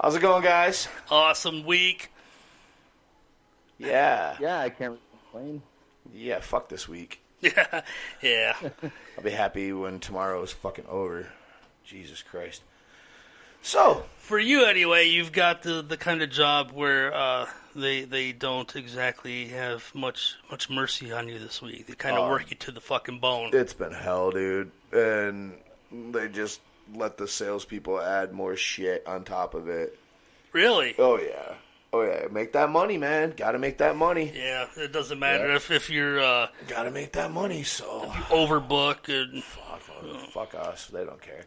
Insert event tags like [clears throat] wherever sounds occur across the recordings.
How's it going, guys? Awesome week. Yeah. Yeah, I can't complain. Yeah, fuck this week. [laughs] Yeah, yeah. [laughs] I'll be happy when tomorrow is fucking over. Jesus Christ. So, For you, anyway, you've got the, the kind of job where uh, they they don't exactly have much much mercy on you this week. They kind of Oh. work you to the fucking bone. it's been hell, dude. And they just let the salespeople add more shit on top of it. Really? Oh, yeah. Oh, yeah. Make that money, man. Gotta make that money. Yeah. It doesn't matter if if you're uh, Gotta make that money, so. overbook and Fuck, fuck us. They don't care.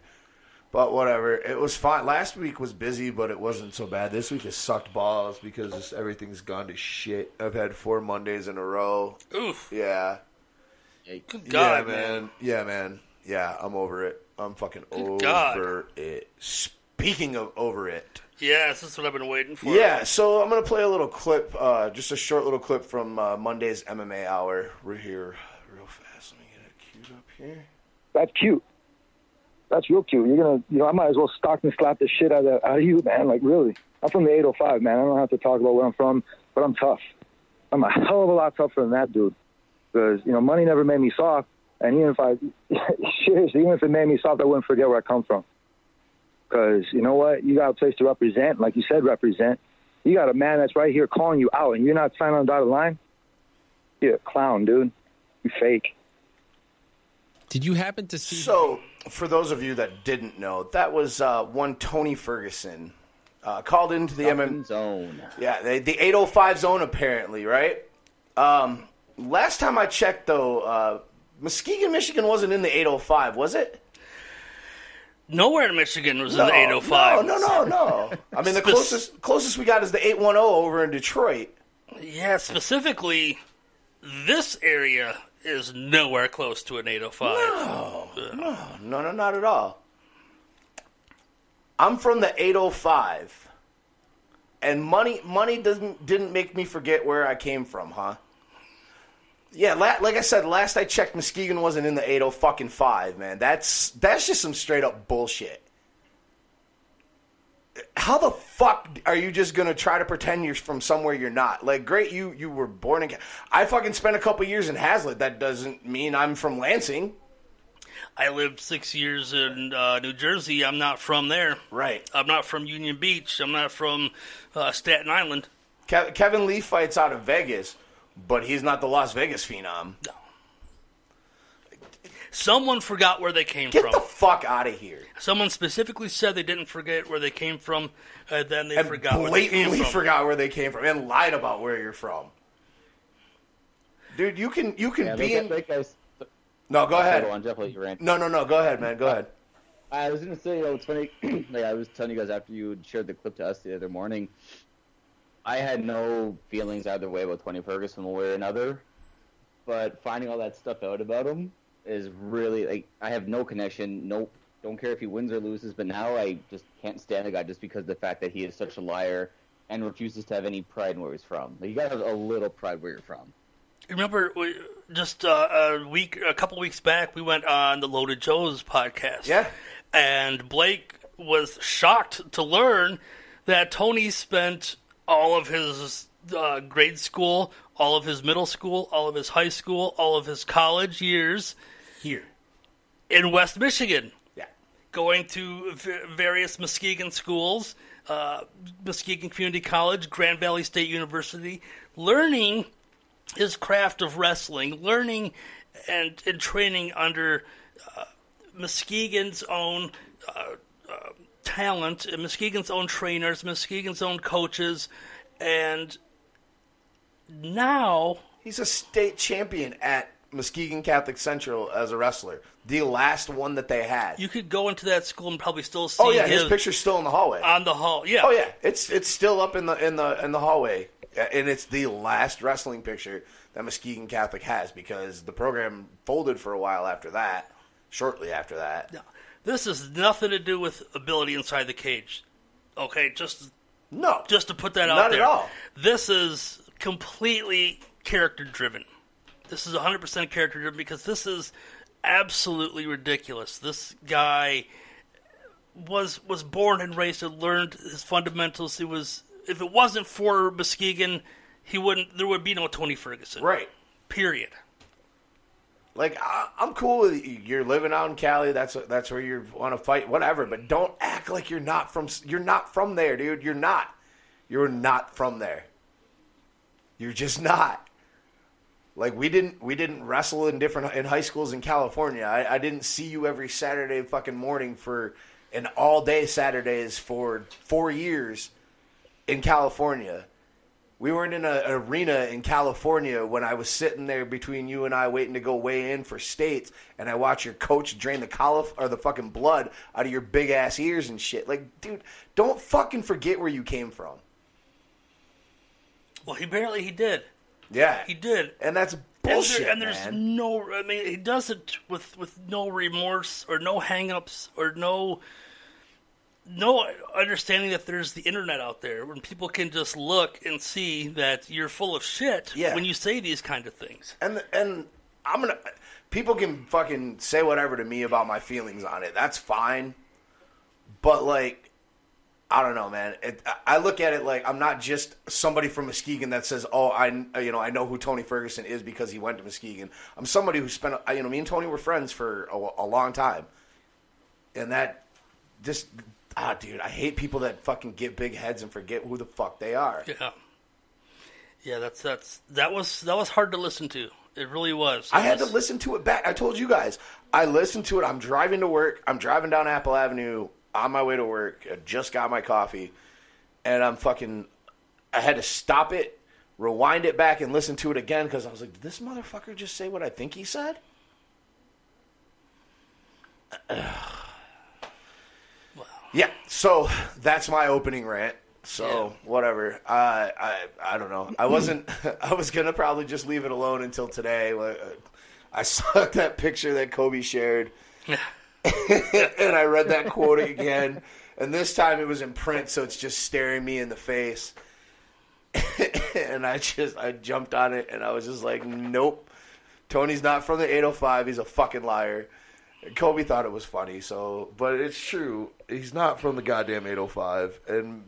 But whatever. It was fine. Last week was busy, but it wasn't so bad. This week has sucked balls because just everything's gone to shit. I've had four Mondays in a row. oof. Yeah. Good God, yeah, man. Yeah, man. Yeah, I'm over it. I'm fucking over God. it. Speaking of over it. Yes, that's what I've been waiting for. Yeah, so I'm going to play a little clip, uh, just a short little clip from uh, Monday's MMA Hour. We're here real fast. Let me get it queued up here. That's cute. That's real cute. You're gonna, you know, I might as well stalk and slap the shit out of, out of you, man. Like really, I'm from the 805, man. I don't have to talk about where I'm from, but I'm tough. I'm a hell of a lot tougher than that dude. Because you know, money never made me soft, and even if I, [laughs] seriously, even if it made me soft, I wouldn't forget where I come from. Because you know what, you got a place to represent, like you said, represent. You got a man that's right here calling you out, and you're not signing on the dotted line. You're a clown, dude. You fake. Did you happen to see? So, for those of you that didn't know, that was uh, one Tony Ferguson uh, called into the MMA. Zone. Yeah, the, the 805 zone apparently, right? Um, last time I checked, though, uh, Muskegon, Michigan wasn't in the 805, was it? Nowhere in Michigan was No, in the 805. No, no, no, no. [laughs] I mean, the closest closest we got is the 810 over in Detroit. Yeah, specifically, this area is nowhere close to an 805. No, No, no, not at all. I'm from the 805, and money money doesn't didn't make me forget where I came from, huh? Yeah, like I said, last I checked, Muskegon wasn't in the 80 fucking five, man. That's that's just some straight up bullshit. How the fuck are you just gonna try to pretend you're from somewhere you're not? Like, great, you you were born in. I fucking spent a couple years in Haslett. That doesn't mean I'm from Lansing. I lived six years in uh, New Jersey. I'm not from there. Right. I'm not from Union Beach. I'm not from uh, Staten Island. Kev- Kevin Lee fights out of Vegas, but he's not the Las Vegas phenom. No. Someone forgot where they came from. Get from. the fuck out of here. Someone specifically said they didn't forget where they came from, and then they And forgot where they came blatantly from. forgot where they came from and lied about where you're from. Dude, you can you can Yeah, be in. guys. No, go ahead. On Jeff, let you rant. No, no, no. Go ahead, man. Go ahead. I was gonna say, you know, it's funny. [clears throat] like I was telling you guys after you shared the clip to us the other morning. I had no feelings either way about Tony Ferguson one way or another, but finding all that stuff out about him is really like I have no connection. No, don't care if he wins or loses. But now I just can't stand the guy just because of the fact that he is such a liar and refuses to have any pride in where he's from. Like, you gotta have a little pride where you're from. Remember, we, just uh, a week, a couple weeks back, we went on the Loaded Joe's podcast. Yeah. and Blake was shocked to learn that Tony spent all of his uh, grade school, all of his middle school, all of his high school, all of his college years Here. in West Michigan, Yeah. going to v- various Muskegon schools, uh, Muskegon Community College, Grand Valley State University, learning his craft of wrestling, learning and, and training under uh, Muskegon's own uh, uh, talent, uh, Muskegon's own trainers, Muskegon's own coaches, and now He's a state champion at Muskegon Catholic Central as a wrestler. The last one that they had. you could go into that school and probably still oh, see oh yeah, his his picture's still in the hallway. on the hall. Yeah. Oh yeah, it's it's still up in the in the in the hallway, and it's the last wrestling picture that Muskegon Catholic has because the program folded for a while after that. Shortly after that, This has nothing to do with ability inside the cage. Okay, just no, just to put that out Not at there. all. This is completely character driven. This is 100% character driven because this is absolutely ridiculous. This guy was was born and raised and learned his fundamentals. He was if it wasn't for Muskegon, he wouldn't. There would be no Tony Ferguson. Right. Period. Like I, I'm cool with you. You're living out in Cali. That's that's where you want to fight, whatever. But don't act like you're not from. You're not from there, dude. You're not. You're not from there. You're just not. Like we didn't we didn't wrestle in different in high schools in California. I, I didn't see you every Saturday fucking morning for an all day Saturdays for four years in California. We weren't in a, an arena in California when I was sitting there between you and I waiting to go weigh in for states, and I watch your coach drain the caulif- or the fucking blood out of your big ass ears and shit. Like, dude, don't fucking forget where you came from. Well, he barely he did. Yeah, He did. and that's And, bullshit. there, and there's no. I mean, he does it with with no remorse or no hangups or no no understanding that there's the internet out there when people can just look and see that you're full of shit Yeah. when you say these kind of things. and and I'm gonna. People can fucking say whatever to me about my feelings on it. That's fine, but like. I don't know, man. It, I- look at it like I'm not just somebody from Muskegon that says, "Oh, I, you know, I know who Tony Ferguson is because he went to Muskegon." I'm somebody who spent, you know, me and Tony were friends for a, a long time, and that just, ah, dude, I hate people that fucking get big heads and forget who the fuck they are. Yeah, yeah. That's that's that was that was hard to listen to. It really was. I It had to listen to it back. I told you guys. I listened to it. I'm driving to work. I'm driving down Apple Avenue on my way to work. I just got my coffee, and I'm fucking. I had to stop it, rewind it back, and listen to it again because I was like, "Did this motherfucker just say what I think he said?" [sighs] [sighs] Yeah. So that's my opening rant. So whatever. I I I don't know. I wasn't. [laughs] I was gonna probably just leave it alone until today. Uh, I [laughs] saw that picture that Kobe shared, [laughs] and I read that quote again. And this time it was in print, so it's just staring me in the face. and I just I jumped on it, and I was just like, "Nope, Tony's not from the 805. He's a fucking liar." Kobe thought it was funny, so but it's true. He's not from the goddamn 805, and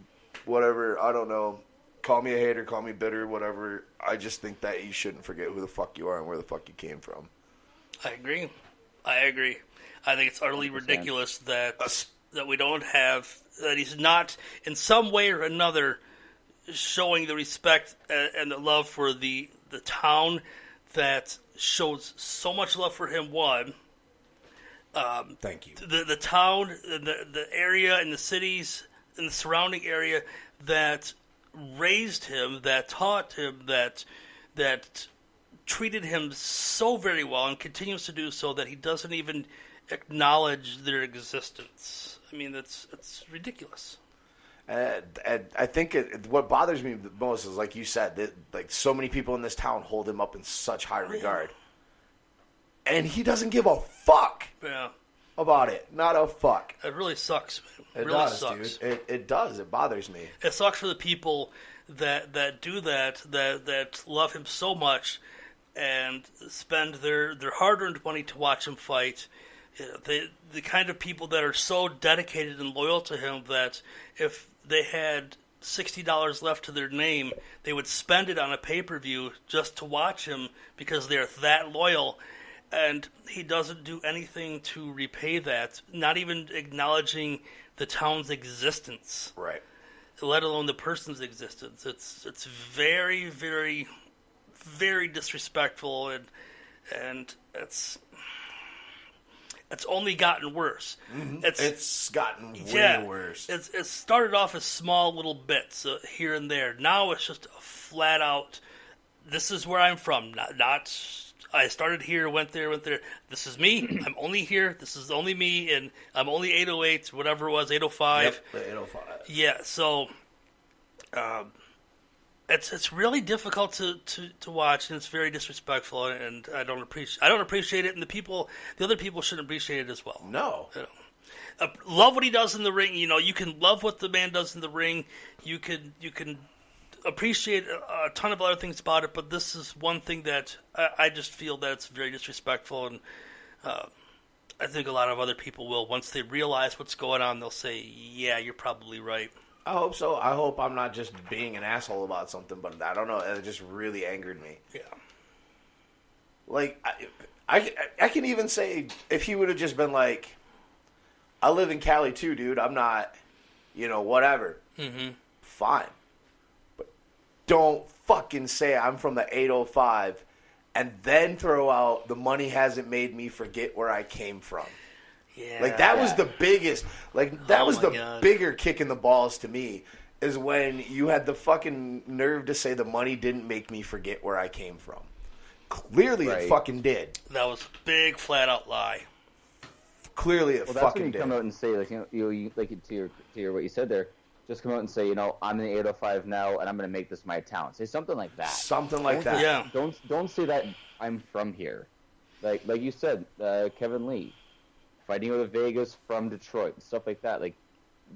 whatever. I don't know. Call me a hater, call me bitter, whatever. I just think that you shouldn't forget who the fuck you are and where the fuck you came from. I agree. I agree. I think it's utterly ridiculous that that we don't have that he's not in some way or another showing the respect and, and the love for the the town that shows so much love for him. One, Um, Thank you. the the town, the the area, and the cities and the surrounding area that raised him, that taught him, that that treated him so very well, and continues to do so that he doesn't even acknowledge their existence. I mean, that's it's ridiculous. And, and I think it, what bothers me the most is, like you said, that like so many people in this town hold him up in such high oh, regard, and he doesn't give a fuck Yeah, about it. Not a fuck. it really sucks. Man. It really does, sucks. dude. It, it does. It bothers me. it sucks for the people that that do that that that love him so much and spend their their hard-earned money to watch him fight You know, the the kind of people that are so dedicated and loyal to him that if they had sixty dollars left to their name they would spend it on a pay-per-view just to watch him because they're that loyal and he doesn't do anything to repay that not even acknowledging the town's existence Right. let alone the person's existence. It's it's very very very disrespectful and and it's it's only gotten worse. It's, It's gotten way yeah, worse. It's it started off as small little bits uh, here and there. Now it's just a flat out. This is where I'm from. Not not. I started here, went there, went there. This is me. [clears throat] I'm only here. This is only me, and I'm only 808, whatever it was, 805. Yep, the 805. Yeah, so um, it's it's really difficult to, to, to watch, and it's very disrespectful, and I don't appreciate I don't appreciate it, and the people the other people shouldn't appreciate it as well. No. Uh, love what he does in the ring. You know, you can love what the man does in the ring. You can you can appreciate a, a ton of other things about it, but this is one thing that I, I just feel that it's very disrespectful, and uh, I think a lot of other people will. Once they realize what's going on, they'll say, "Yeah, you're probably right." I hope so. I hope I'm not just being an asshole about something, but I don't know. It just really angered me. Yeah. Like, I, I, I can even say if he would have just been like, I live in Cali too, dude. I'm not, you know, whatever. Mm-hmm. Fine. But don't fucking say I'm from the 805 and then throw out the money hasn't made me forget where I came from. Yeah. Like that was the biggest. Like that Oh was the God. bigger kick in the balls to me. Is when you had the fucking nerve to say the money didn't make me forget where I came from. Clearly, it fucking did. That was a big flat out lie. Clearly, it Well, that's when fucking you did. come out and say, like, you know, you, you like to your to your what you said there. Just come out and say, you know, I'm in the 805 now, and I'm going to make this my town. Say something like that. Something like Don't- that. Yeah. Don't don't say that I'm from here. Like like you said, uh, Kevin Lee, fighting out of Vegas from Detroit, stuff like that. Like,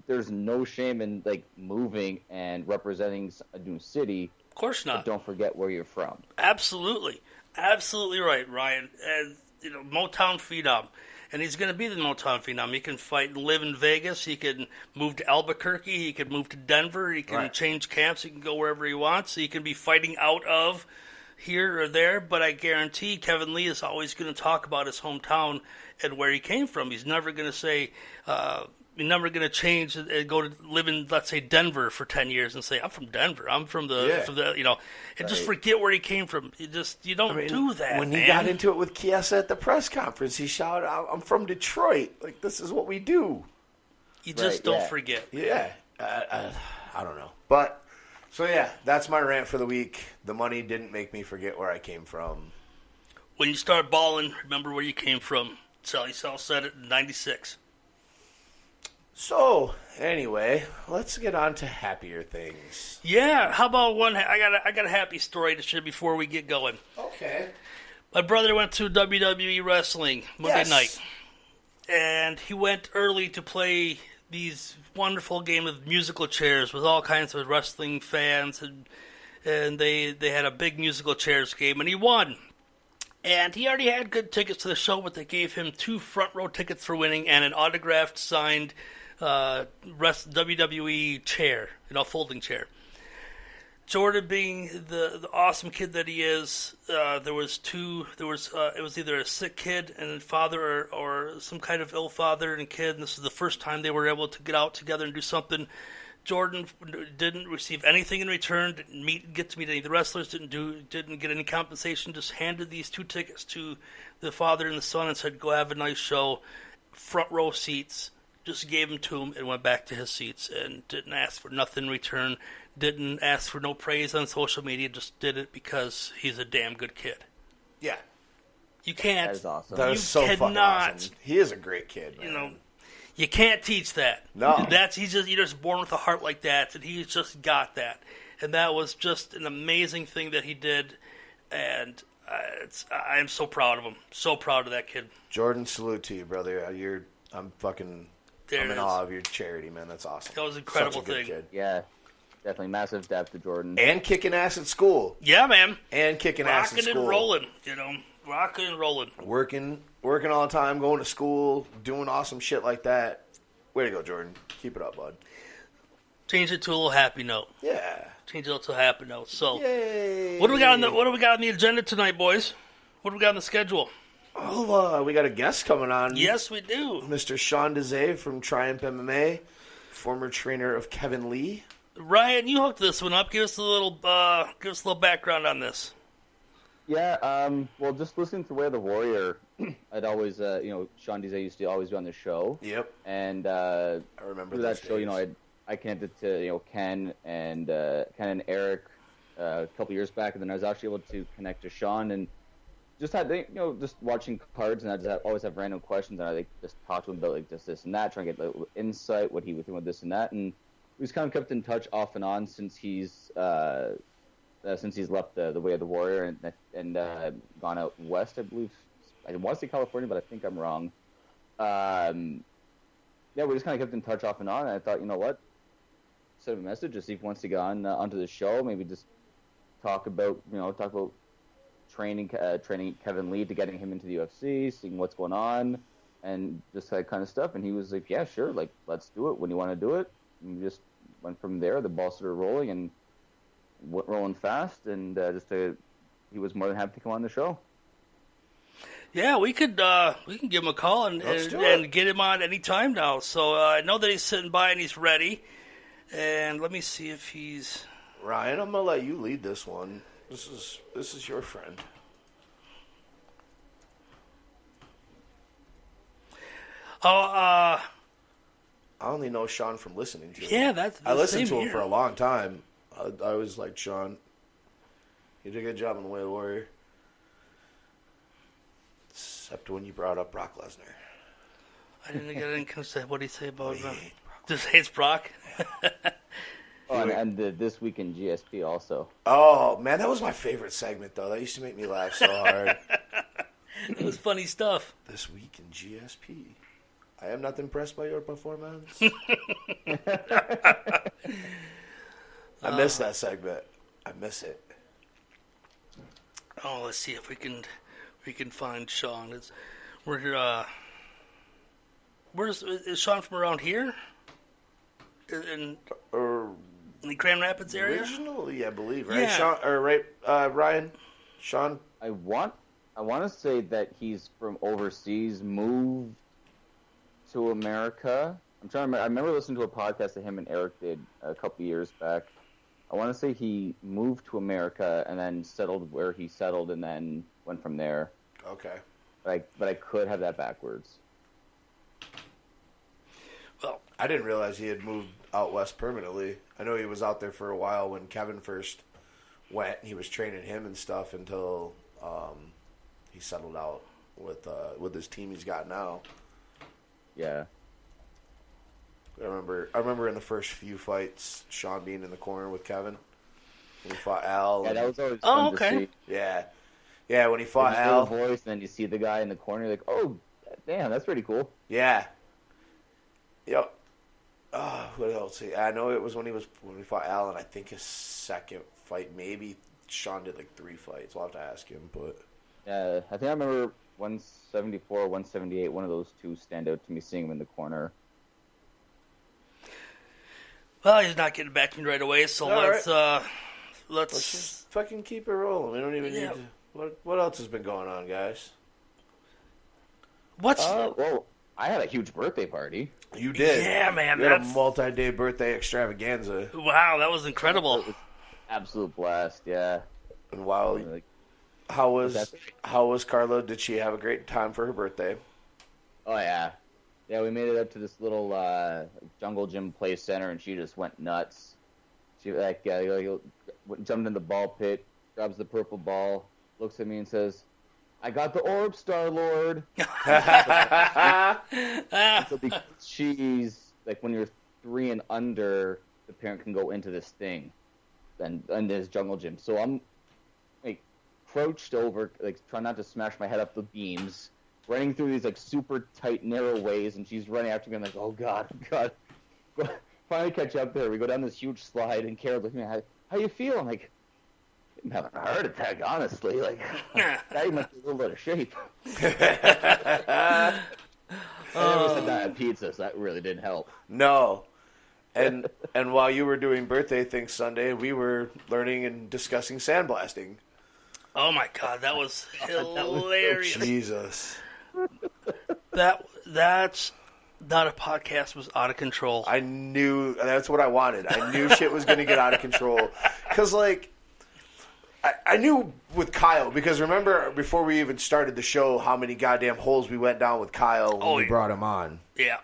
there's no shame in like moving and representing a new city. Of course But not. don't forget where you're from. Absolutely, absolutely right, Ryan. And you know, Motown phenom, and he's going to be the Motown phenom. He can fight and live in Vegas. He can move to Albuquerque. He can move to Denver. He can Right. change camps. He can go wherever he wants. He can be fighting out of here or there. But I guarantee Kevin Lee is always going to talk about his hometown and where he came from. He's never going to say. Uh, He's never going to change and and go to live in, let's say, Denver for ten years and say, "I'm from Denver. I'm from the, Yeah. from the you know," and just forget where he came from. You just you don't I mean, do that. When man. he got into it with Chiesa at the press conference, he shouted, "I'm I'm from Detroit. Like this is what we do." you just don't yeah. forget. Yeah, uh, uh, I don't know, but so yeah, that's my rant for the week. The money didn't make me forget where I came from. When you start balling, remember where you came from. Sally Sal said it in '96. So anyway, let's get on to happier things. Yeah, how about one? I got a, I got a happy story to share before we get going. Okay. My brother went to WWE wrestling Monday Yes. night, and he went early to play these wonderful game of musical chairs with all kinds of wrestling fans, and and they they had a big musical chairs game, and he won. And he already had good tickets to the show, but they gave him two front row tickets for winning and an autographed, signed uh, rest, WWE chair, you know, folding chair. Jordan being the, the awesome kid that he is, uh, there was two. There was uh, it was either a sick kid and father, or, or some kind of ill father and kid. And this is the first time they were able to get out together and do something. Jordan didn't receive anything in return. Didn't meet, get to meet any of the wrestlers. Didn't do, didn't get any compensation. Just handed these two tickets to the father and the son and said, "Go have a nice show, front row seats." Just gave them to him and went back to his seats and didn't ask for nothing in return. Didn't ask for no praise on social media. Just did it because he's a damn good kid. Yeah, You can't. That is awesome. that You is so fucking cannot- awesome. He is a great kid. Man. you know, you can't teach that. No. that's he's just you're just born with a heart like that, and he's just got that, and that was just an amazing thing that he did, and uh, it's I am so proud of him, so proud of that kid. Jordan, salute to you, brother. Uh, You're, I'm fucking, There I'm in is. awe of your charity, man. That's awesome. That was an incredible Such a good thing. kid. Yeah, definitely massive depth to Jordan. And kicking ass at school. Yeah, man, And kicking ass at rocking school. and rolling, you know, rocking and rolling. Working, working all the time, going to school, doing awesome shit like that. Way to go, Jordan. Keep it up, bud. Change it to a little happy note. Yeah. Change it to a happy note. So, Yay. what do we got on the what do we got on the agenda tonight, boys? What do we got on the schedule? Oh, uh, we got a guest coming on. Yes, we do. Mr. Sean Dezay from Triumph MMA, former trainer of Kevin Lee. Ryan, you hooked this one up. Give us a little uh, give us a little background on this. Yeah, um, well, just listening to Way of the Warrior, [clears throat] I'd always, uh, you know, Sean Diaz used to always be on the show, Yep. and uh, I remember through that those show, you know. I I connected to you know Ken and uh, Ken and Eric uh, a couple years back, and then I was actually able to connect to Sean and just had you know just watching cards, and I just always have random questions, and I like just talk to him about like just this and that, trying to get like, insight, what he was doing with this and that, and we've kind of kept in touch off and on since he's. Uh, uh, since he's left the, the way of the warrior and and uh, gone out west, I believe. I want to say California, but I think I'm wrong. Um, yeah, we just kind of kept in touch off and on. And I thought, you know what, send him a message to see if he wants to get on uh, onto the show. Maybe just talk about you know talk about training uh, training Kevin Lee to getting him into the UFC, seeing what's going on, and just that kind of stuff. And he was like, "Yeah, sure, like let's do it when you want to do it." And we just went from there. The ball started rolling and went rolling fast, and uh, just uh he was more than happy to come on the show. Yeah, we could uh, we can give him a call and and, and get him on any time now. So uh, I know that he's sitting by and he's ready. And let me see if he's. Ryan, I'm gonna let you lead this one. This is this is your friend. Oh, uh, I only know Sean from listening to him. yeah, that's. I listened to him here. for a long time. I, I was like, Sean, you did a good job on the Way of the Warrior. Except when you brought up Brock Lesnar. I didn't get any [laughs] consent. What did he say about? Oh, Uh, yeah. just hates Brock. [laughs] Oh, and, and the, this week in GSP also. Oh man, that was my favorite segment though. That used to make me laugh so hard. [laughs] it was funny stuff. this week in GSP. I am not impressed by your performance. [laughs] I miss that segment. I miss it. Oh, let's see if we can we can find Sean. It's we're uh, where's is Sean from around here? In, Or in the Grand Rapids area? originally, I believe, right? Yeah. Sean or right, uh, Ryan, Sean. I want I want to say that he's from overseas, moved to America. I'm trying to remember. I remember listening to a podcast that him and Eric did a couple years back. I want to say he moved to America and then settled where he settled and then went from there. Okay. But I, but I could have that backwards. Well, I didn't realize he had moved out west permanently. I know he was out there for a while when Kevin first went. He was training him and stuff until um, he settled out with uh, with his team he's got now. Yeah. I remember. I remember in the first few fights, Sean being in the corner with Kevin when he fought Al. Yeah, and- that was always Oh, fun okay. to see. yeah, yeah. When he fought hear Al, voice, and then you see the guy in the corner. Like, oh, damn, that's pretty cool. yeah, yep. Oh, what else? I know it was when he was when we fought Al, and I think his second fight, maybe Sean did like three fights. We'll have to ask him, but Yeah, I think I remember 174, 178. One of those two stand out to me. Seeing him in the corner. well, he's not getting back to me right away, so All let's uh, let's. let's just fucking keep it rolling. We don't even Yeah. need to. What What else has been going on, guys? what's Uh, well, I had a huge birthday party. You did, Yeah, man, You had a multi-day birthday extravaganza, wow? That was incredible. Absolute blast. Yeah. and while Like, How was That's- how was Carla? Did she have a great time for her birthday? oh yeah, yeah. We made it up to this little uh, jungle gym play center, and she just went nuts. She like, uh, like jumped in the ball pit, grabs the purple ball, looks at me and says, "I got the orb, Star Lord." [laughs] So because she's like when you're three and under, the parent can go into this thing, and and this jungle gym. So I'm like crouched over, like trying not to smash my head up the beams, running through these like super tight narrow ways, and she's running after me. I'm like, oh god, oh, god. [laughs] Finally catch up there. We go down this huge slide, and Carol's looking at how, how you feel? I'm like, I'm having a heart attack, honestly. Like, [laughs] [laughs] that must be a little out of shape. [laughs] I never said that at um, pizza, so that really didn't help. No. And and while you were doing birthday things Sunday, we were learning and discussing sandblasting. Oh my god, that was was hilarious. Jesus. that that's not a podcast was out of control. I knew that's what I wanted. I knew shit was going to get out of control. Because, like, I, I knew with Kyle, because remember before we even started the show how many goddamn holes we went down with Kyle when Oh, we yeah. brought him on. yeah.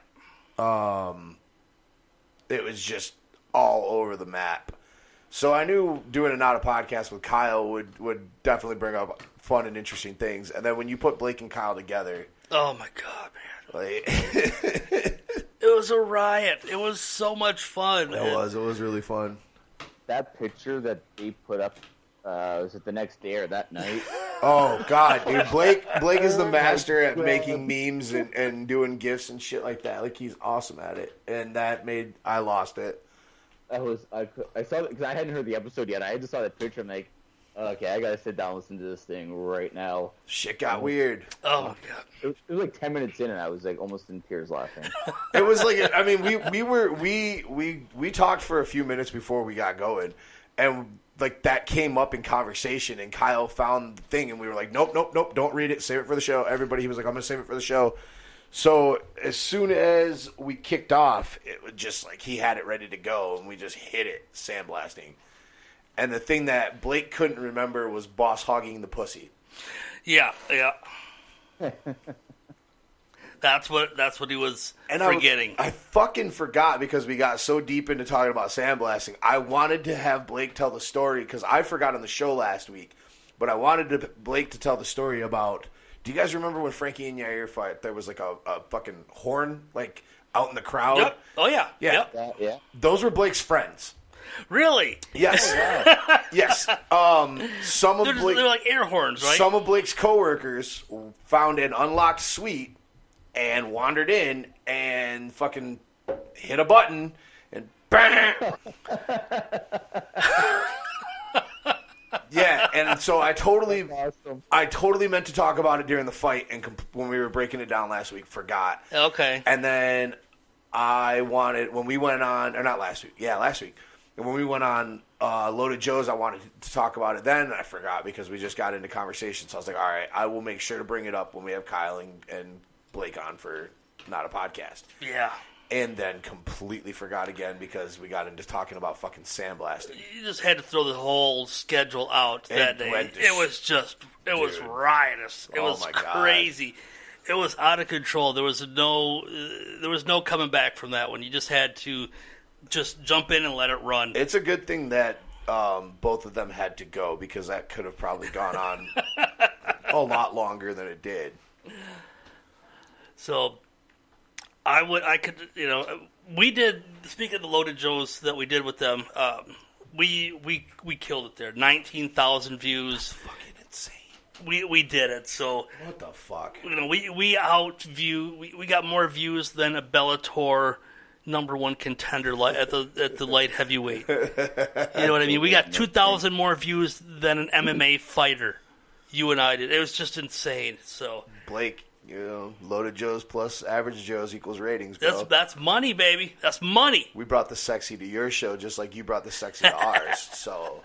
Um, it was just all over the map. So I knew doing a not a podcast with Kyle would, would definitely bring up fun and interesting things. And then when you put Blake and Kyle together, Oh my god, man. like, [laughs] It was a riot. It was so much fun. it was it was really fun. That picture that they put up, uh, was it the next day or that night? [laughs] Oh God, dude, [laughs] Blake Blake is the master at making memes and, and doing gifs and shit like that. Like he's awesome at it, and that made I lost it. I was, I, cou- I saw because I hadn't heard the episode yet. I just saw that picture. I'm like, Okay, I gotta sit down and listen to this thing right now. Shit got weird. Oh my god. It was, it was like ten minutes in, and I was like almost in tears laughing. [laughs] It was like I mean we we were we we we talked for a few minutes before we got going, and like that came up in conversation, and Kyle found the thing, and we were like, nope, nope, nope, don't read it, save it for the show. Everybody, he was like, I'm gonna save it for the show. So as soon as we kicked off, it was just like he had it ready to go, and we just hit it sandblasting. And the thing that Blake couldn't remember was boss hogging the pussy. Yeah, yeah. [laughs] that's what that's what he was And I, forgetting. I fucking forgot because we got so deep into talking about sandblasting. I wanted to have Blake tell the story because I forgot on the show last week, but I wanted to, Blake to tell the story about. Do you guys remember when Frankie and Yair fight? There was like a, a fucking horn like out in the crowd. yep. Oh yeah. Yeah. Yep. yeah, yeah. Those were Blake's friends. Really? Yes, [laughs] yes. Um, some of They're, just, Blake, they're like air horns, right? some of Blake's coworkers found an unlocked suite and wandered in and fucking hit a button and bang. yeah, and so I totally, Awesome. I totally meant to talk about it during the fight, and comp- when we were breaking it down last week, forgot. okay. And then I wanted when we went on, or not last week, yeah, last week. And when we went on uh, Loaded Joe's, I wanted to talk about it then. And I forgot because we just got into conversation. So I was like, all right, I will make sure to bring it up when we have Kyle and, and Blake on for not a podcast. Yeah. And then completely forgot again because we got into talking about fucking sandblasting. You just had to throw the whole schedule out that day. to It was just it was riotous. It Oh was my God. crazy. It was out of control. There was no uh, there was no coming back from that one. You just had to just jump in and let it run. It's a good thing that um, both of them had to go because that could have probably gone on [laughs] a lot longer than it did. So I would, I could, you know, we did. Speaking of the loaded Joes that we did with them, um, we we we killed it there. Nineteen thousand views. Fucking insane. We we did it. So What the fuck? you know, we we outview. We, we got more views than a Bellator number one contender li- at the at the light heavyweight. You know what I mean? We got [laughs] two thousand more views than an MMA fighter. You and I did. It was just insane. So Blake, you know, loaded Joes plus average Joes equals ratings, bro. that's that's money, baby. That's money. we brought the sexy to your show just like you brought the sexy to ours. [laughs] So